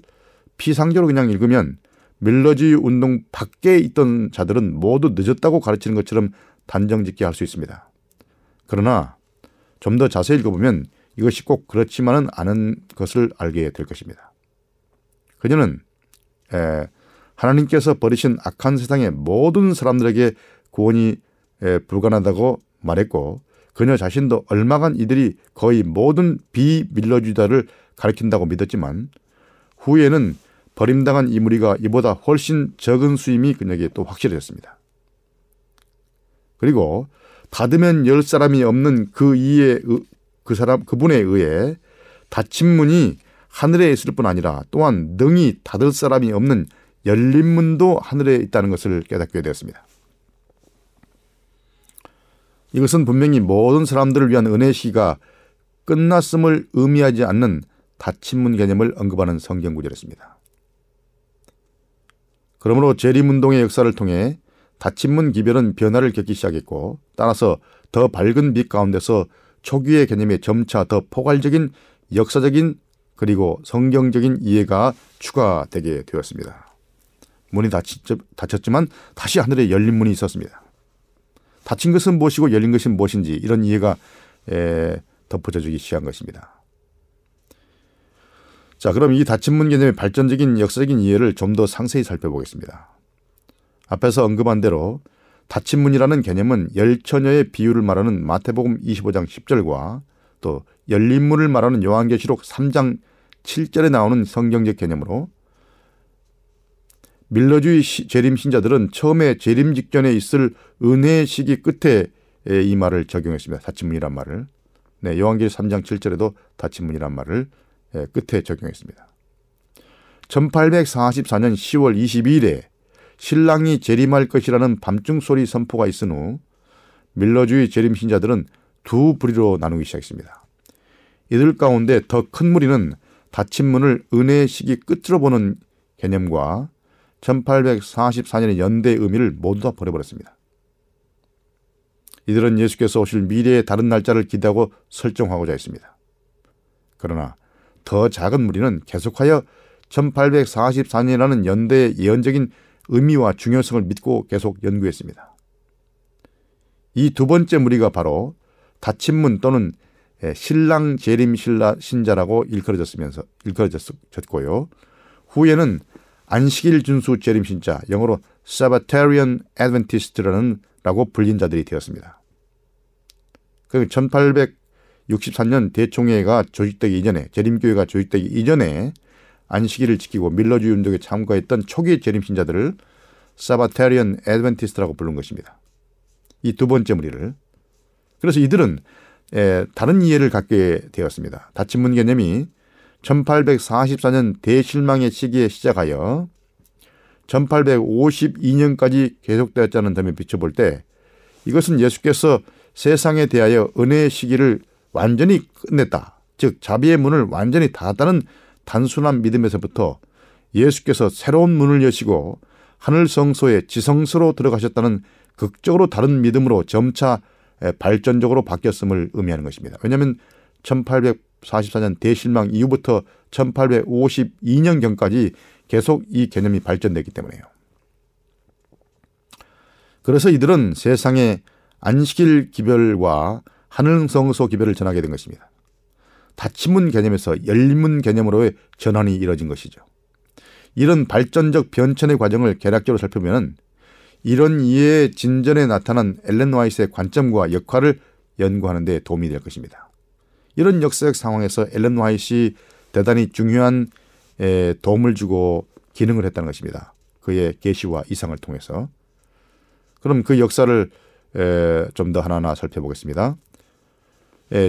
피상적으로 그냥 읽으면 밀러지 운동 밖에 있던 자들은 모두 늦었다고 가르치는 것처럼 단정짓게 할 수 있습니다. 그러나 좀 더 자세히 읽어보면 이것이 꼭 그렇지만은 않은 것을 알게 될 것입니다. 그녀는 에, 하나님께서 버리신 악한 세상의 모든 사람들에게 구원이 에, 불가능하다고 말했고 그녀 자신도 얼마간 이들이 거의 모든 비밀러주다를 가리킨다고 믿었지만 후에는 버림당한 이 무리가 이보다 훨씬 적은 수임이 그녀에게 또 확실해졌습니다. 그리고 받으면 열 사람이 없는 그 이에 그 사람 그분에 의해 닫힌 문이 하늘에 있을 뿐 아니라 또한 능히 닫을 사람이 없는 열린 문도 하늘에 있다는 것을 깨닫게 되었습니다. 이것은 분명히 모든 사람들을 위한 은혜 시가 끝났음을 의미하지 않는 닫힌 문 개념을 언급하는 성경 구절이었습니다. 그러므로 재림운동의 역사를 통해 닫힌 문 기별은 변화를 겪기 시작했고 따라서 더 밝은 빛 가운데서 초기의 개념에 점차 더 포괄적인 역사적인 그리고 성경적인 이해가 추가되게 되었습니다. 문이 닫혔지만 다시 하늘에 열린 문이 있었습니다. 닫힌 것은 무엇이고 열린 것은 무엇인지 이런 이해가 덮어져주기 시작한 것입니다. 자, 그럼 이 닫힌 문 개념의 발전적인 역사적인 이해를 좀 더 상세히 살펴보겠습니다. 앞에서 언급한 대로 닫힌 문이라는 개념은 열처녀의 비유를 말하는 마태복음 25장 10절과 또 열린 문을 말하는 요한계시록 3장 7절에 나오는 성경적 개념으로 밀러주의 재림 신자들은 처음에 재림 직전에 있을 은혜의 시기 끝에 이 말을 적용했습니다. 닫힌 문이란 말을. 네, 요한계시록 3장 7절에도 닫힌 문이란 말을 예, 끝에 적용했습니다. 1844년 10월 22일에 신랑이 재림할 것이라는 밤중 소리 선포가 있은 후 밀러주의 재림 신자들은 두 부리로 나누기 시작했습니다. 이들 가운데 더 큰 무리는 닫힌 문을 은혜의 시기 끝으로 보는 개념과 1844년의 연대 의미를 모두 다 버려버렸습니다. 이들은 예수께서 오실 미래의 다른 날짜를 기대하고 설정하고자 했습니다. 그러나 더 작은 무리는 계속하여 1844년이라는 연대의 예언적인 의미와 중요성을 믿고 계속 연구했습니다. 이 두 번째 무리가 바로 다친문 또는 신랑 재림 신자라고 일컬어졌으면서 일컬어졌고요. 후에는 안식일 준수 재림 신자, 영어로 Sabbatarian Adventist라는 라고 불린 자들이 되었습니다. 그 1863년 대총회가 조직되기 이전에 재림교회가 조직되기 이전에 안식일을 지키고 밀러주의 운동에 참가했던 초기 재림 신자들을 사바테리언 애드벤티스트라고 부른 것입니다. 이 두 번째 무리를 그래서 이들은 에, 다른 이해를 갖게 되었습니다. 닫힌문 개념이 1844년 대실망의 시기에 시작하여 1852년까지 계속되었다는 점에 비춰볼 때 이것은 예수께서 세상에 대하여 은혜의 시기를 완전히 끝냈다. 즉 자비의 문을 완전히 닫았다는 단순한 믿음에서부터 예수께서 새로운 문을 여시고 하늘 성소에 지성소로 들어가셨다는 극적으로 다른 믿음으로 점차 발전적으로 바뀌었음을 의미하는 것입니다. 왜냐하면 1844년 대실망 이후부터 1852년경까지 계속 이 개념이 발전됐기 때문에요. 그래서 이들은 세상의 안식일 기별과 하늘 성소 기별을 전하게 된 것입니다. 닫힘문 개념에서 열문 개념으로의 전환이 이뤄진 것이죠. 이런 발전적 변천의 과정을 개략적으로 살펴보면 이런 이해의 진전에 나타난 엘렌 와이스의 관점과 역할을 연구하는 데 도움이 될 것입니다. 이런 역사적 상황에서 엘렌 와이시 대단히 중요한 도움을 주고 기능을 했다는 것입니다. 그의 계시와 이상을 통해서. 그럼 그 역사를 좀 더 하나하나 살펴보겠습니다.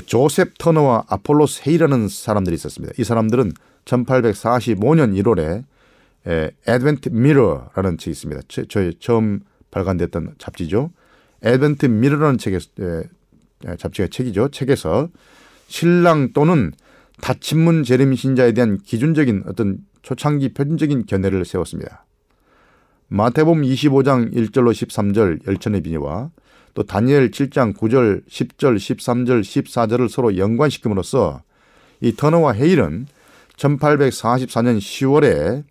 조셉 터너와 아폴로스 헤이라는 사람들이 있었습니다. 이 사람들은 1845년 1월에 Advent Mirror라는 책이 있습니다. 저희 처음 발간됐던 잡지죠. Advent Mirror라는 책에 잡지가 책이죠. 책에서 신랑 또는 다친문 재림 신자에 대한 기준적인 어떤 초창기 표준적인 견해를 세웠습니다. 마태복음 25장 1절로 13절 열천의 비녀와 또 다니엘 7장 9절, 10절, 13절, 14절을 서로 연관시킴으로써 이 터너와 헤일은 1844년 10월에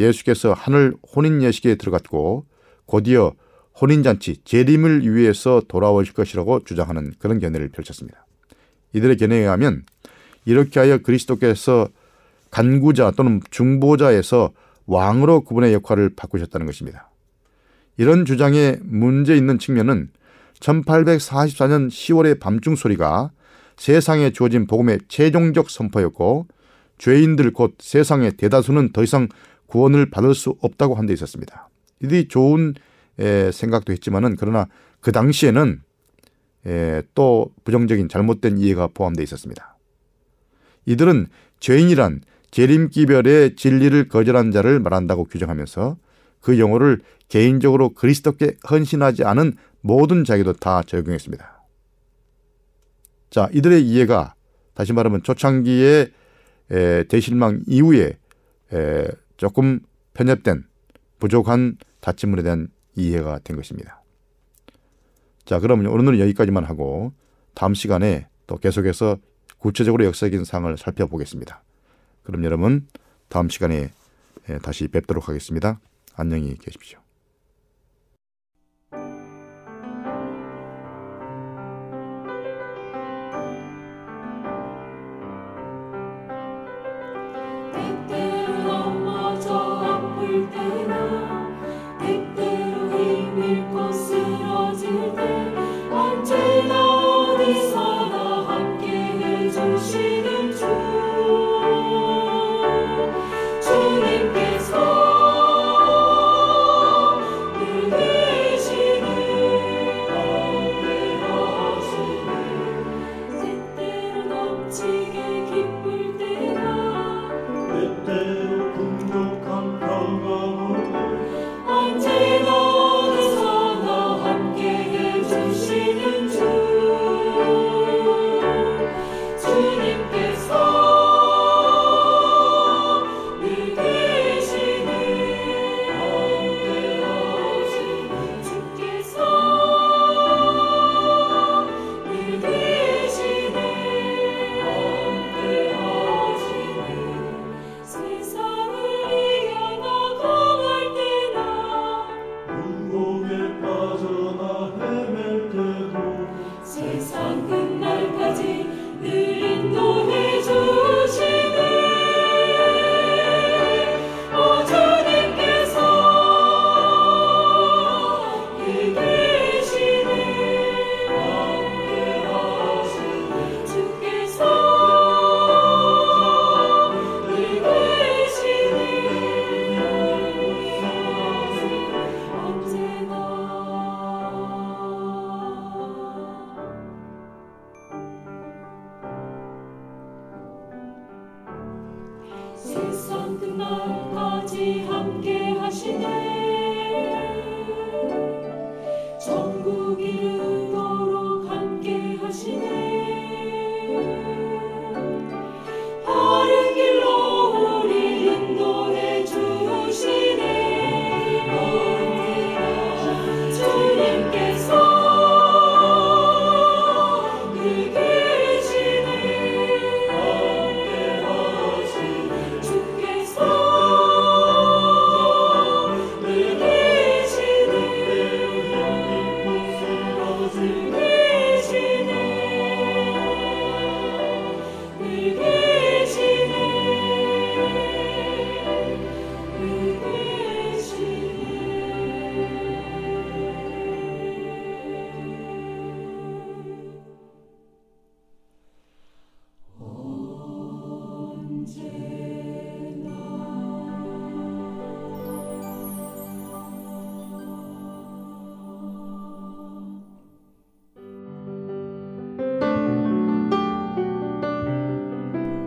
예수께서 하늘 혼인 예식에 들어갔고 곧이어 혼인잔치 재림을 위해서 돌아오실 것이라고 주장하는 그런 견해를 펼쳤습니다. 이들의 견해에 의하면 이렇게 하여 그리스도께서 간구자 또는 중보자에서 왕으로 그분의 역할을 바꾸셨다는 것입니다. 이런 주장에 문제 있는 측면은 1844년 10월의 밤중 소리가 세상에 주어진 복음의 최종적 선포였고 죄인들 곧 세상의 대다수는 더 이상 구원을 받을 수 없다고 한 데 있었습니다. 이들이 좋은 에, 생각도 했지만은 그러나 그 당시에는 에, 또 부정적인 잘못된 이해가 포함되어 있었습니다. 이들은 죄인이란 재림기별의 진리를 거절한 자를 말한다고 규정하면서 그 용어를 개인적으로 그리스도께 헌신하지 않은 모든 자에게도 다 적용했습니다. 자, 이들의 이해가 다시 말하면 초창기의 에, 대실망 이후에 에, 조금 편협된 부족한 다침물에 대한 이해가 된 것입니다. 자, 그러면 오늘은 여기까지만 하고 다음 시간에 또 계속해서 구체적으로 역사적인 상을 살펴보겠습니다. 그럼 여러분 다음 시간에 다시 뵙도록 하겠습니다. 안녕히 계십시오.